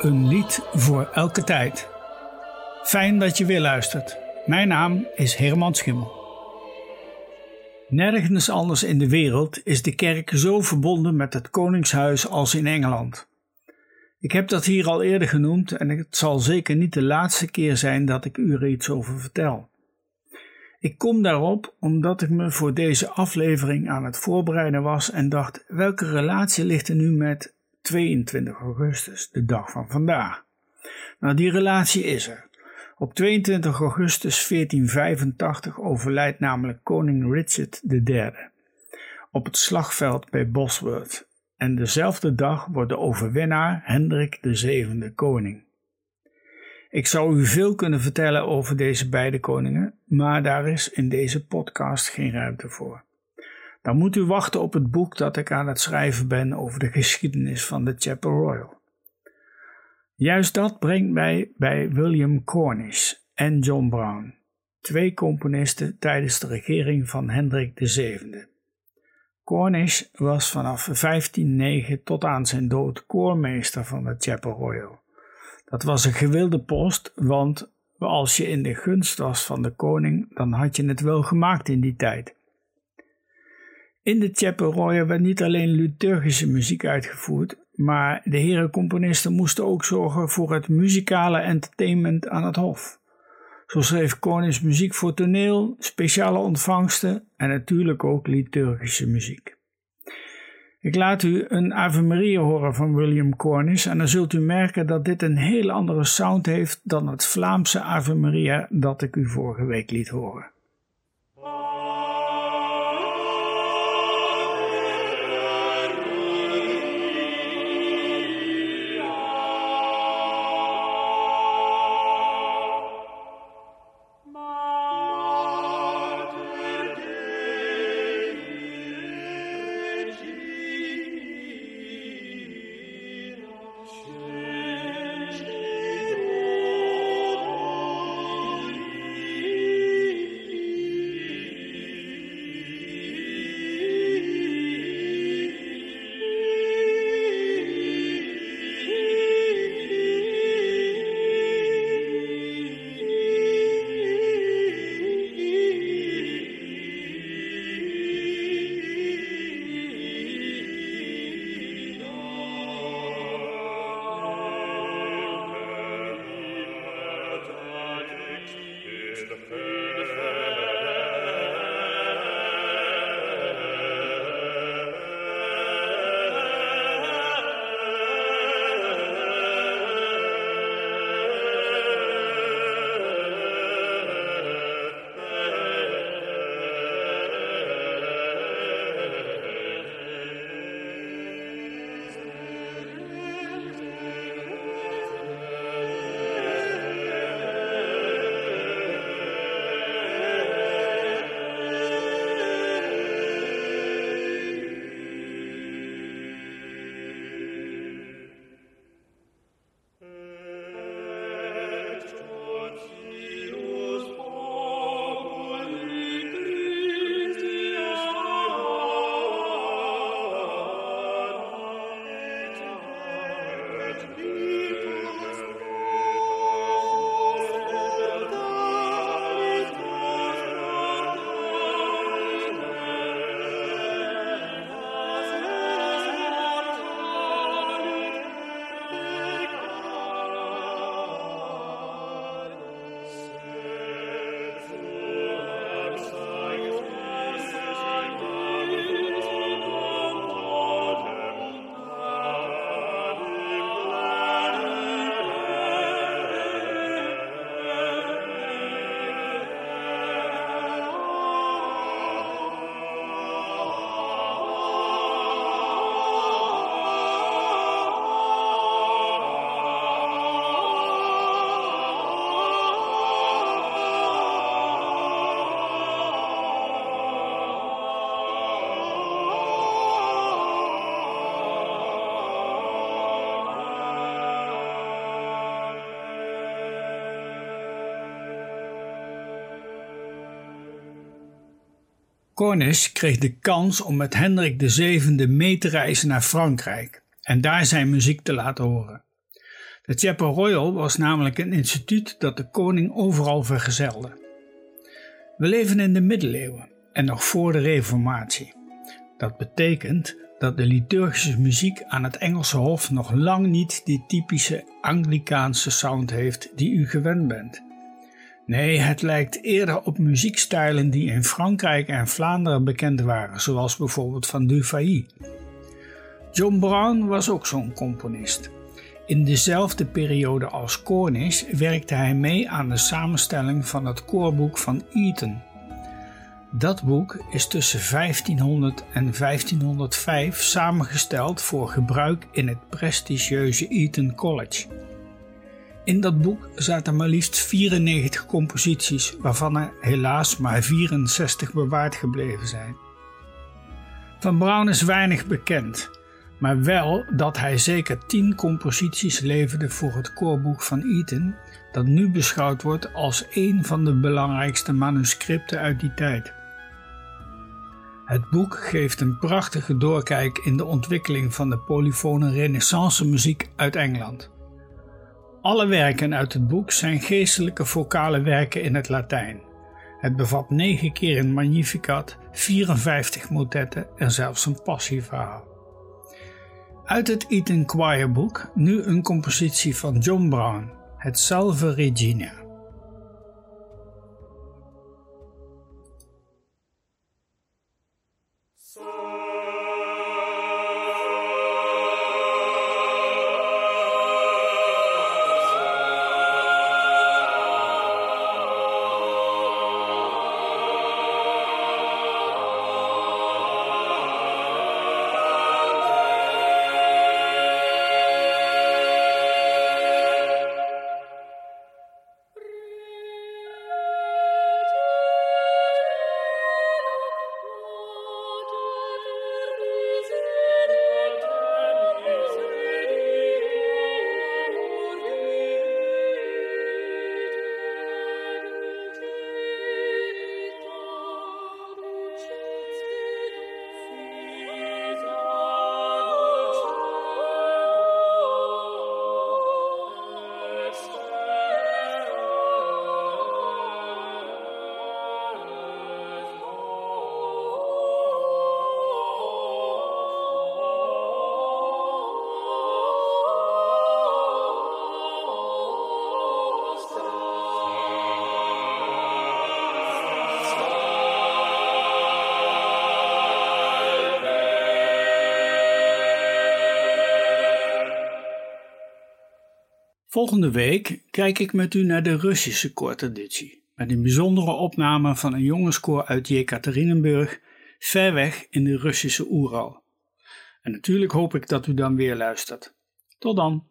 Een lied voor elke tijd. Fijn dat je weer luistert. Mijn naam is Herman Schimmel. Nergens anders in de wereld is de kerk zo verbonden met het Koningshuis als in Engeland. Ik heb dat hier al eerder genoemd en het zal zeker niet de laatste keer zijn dat ik u er iets over vertel. Ik kom daarop omdat ik me voor deze aflevering aan het voorbereiden was en dacht: welke relatie ligt er nu met 22 augustus, de dag van vandaag? Nou, die relatie is er. Op 22 augustus 1485 overlijdt namelijk koning Richard III op het slagveld bij Bosworth en dezelfde dag wordt de overwinnaar Hendrik VII koning. Ik zou u veel kunnen vertellen over deze beide koningen, maar daar is in deze podcast geen ruimte voor. Dan moet u wachten op het boek dat ik aan het schrijven ben over de geschiedenis van de Chapel Royal. Juist dat brengt mij bij William Cornish en John Brown, twee componisten tijdens de regering van Hendrik VII. Cornish was vanaf 1509 tot aan zijn dood koormeester van de Chapel Royal. Dat was een gewilde post, want als je in de gunst was van de koning, dan had je het wel gemaakt in die tijd. In de Chapel werd niet alleen liturgische muziek uitgevoerd, maar de heren componisten moesten ook zorgen voor het muzikale entertainment aan het hof. Zo schreef Cornish muziek voor toneel, speciale ontvangsten en natuurlijk ook liturgische muziek. Ik laat u een Ave Maria horen van William Cornish en dan zult u merken dat dit een heel andere sound heeft dan het Vlaamse Ave Maria dat ik u vorige week liet horen. Cornish kreeg de kans om met Hendrik VII mee te reizen naar Frankrijk en daar zijn muziek te laten horen. De Chapel Royal was namelijk een instituut dat de koning overal vergezelde. We leven in de middeleeuwen en nog voor de Reformatie. Dat betekent dat de liturgische muziek aan het Engelse hof nog lang niet die typische Anglikaanse sound heeft die u gewend bent. Nee, het lijkt eerder op muziekstijlen die in Frankrijk en Vlaanderen bekend waren, zoals bijvoorbeeld van Dufay. John Brown was ook zo'n componist. In dezelfde periode als Cornish werkte hij mee aan de samenstelling van het koorboek van Eton. Dat boek is tussen 1500 en 1505 samengesteld voor gebruik in het prestigieuze Eton College. In dat boek zaten maar liefst 94 composities, waarvan er helaas maar 64 bewaard gebleven zijn. Van Brown is weinig bekend, maar wel dat hij zeker 10 composities leverde voor het koorboek van Eton, dat nu beschouwd wordt als een van de belangrijkste manuscripten uit die tijd. Het boek geeft een prachtige doorkijk in de ontwikkeling van de polyfone renaissance muziek uit Engeland. Alle werken uit het boek zijn geestelijke vocale werken in het Latijn. Het bevat 9 keer een Magnificat, 54 motetten en zelfs een passieverhaal. Uit het Eton Choir boek nu een compositie van John Brown, het Salve Regina. Volgende week kijk ik met u naar de Russische koortraditie, met een bijzondere opname van een jongenskoor uit Jekaterinenburg, ver weg in de Russische Oeral. En natuurlijk hoop ik dat u dan weer luistert. Tot dan!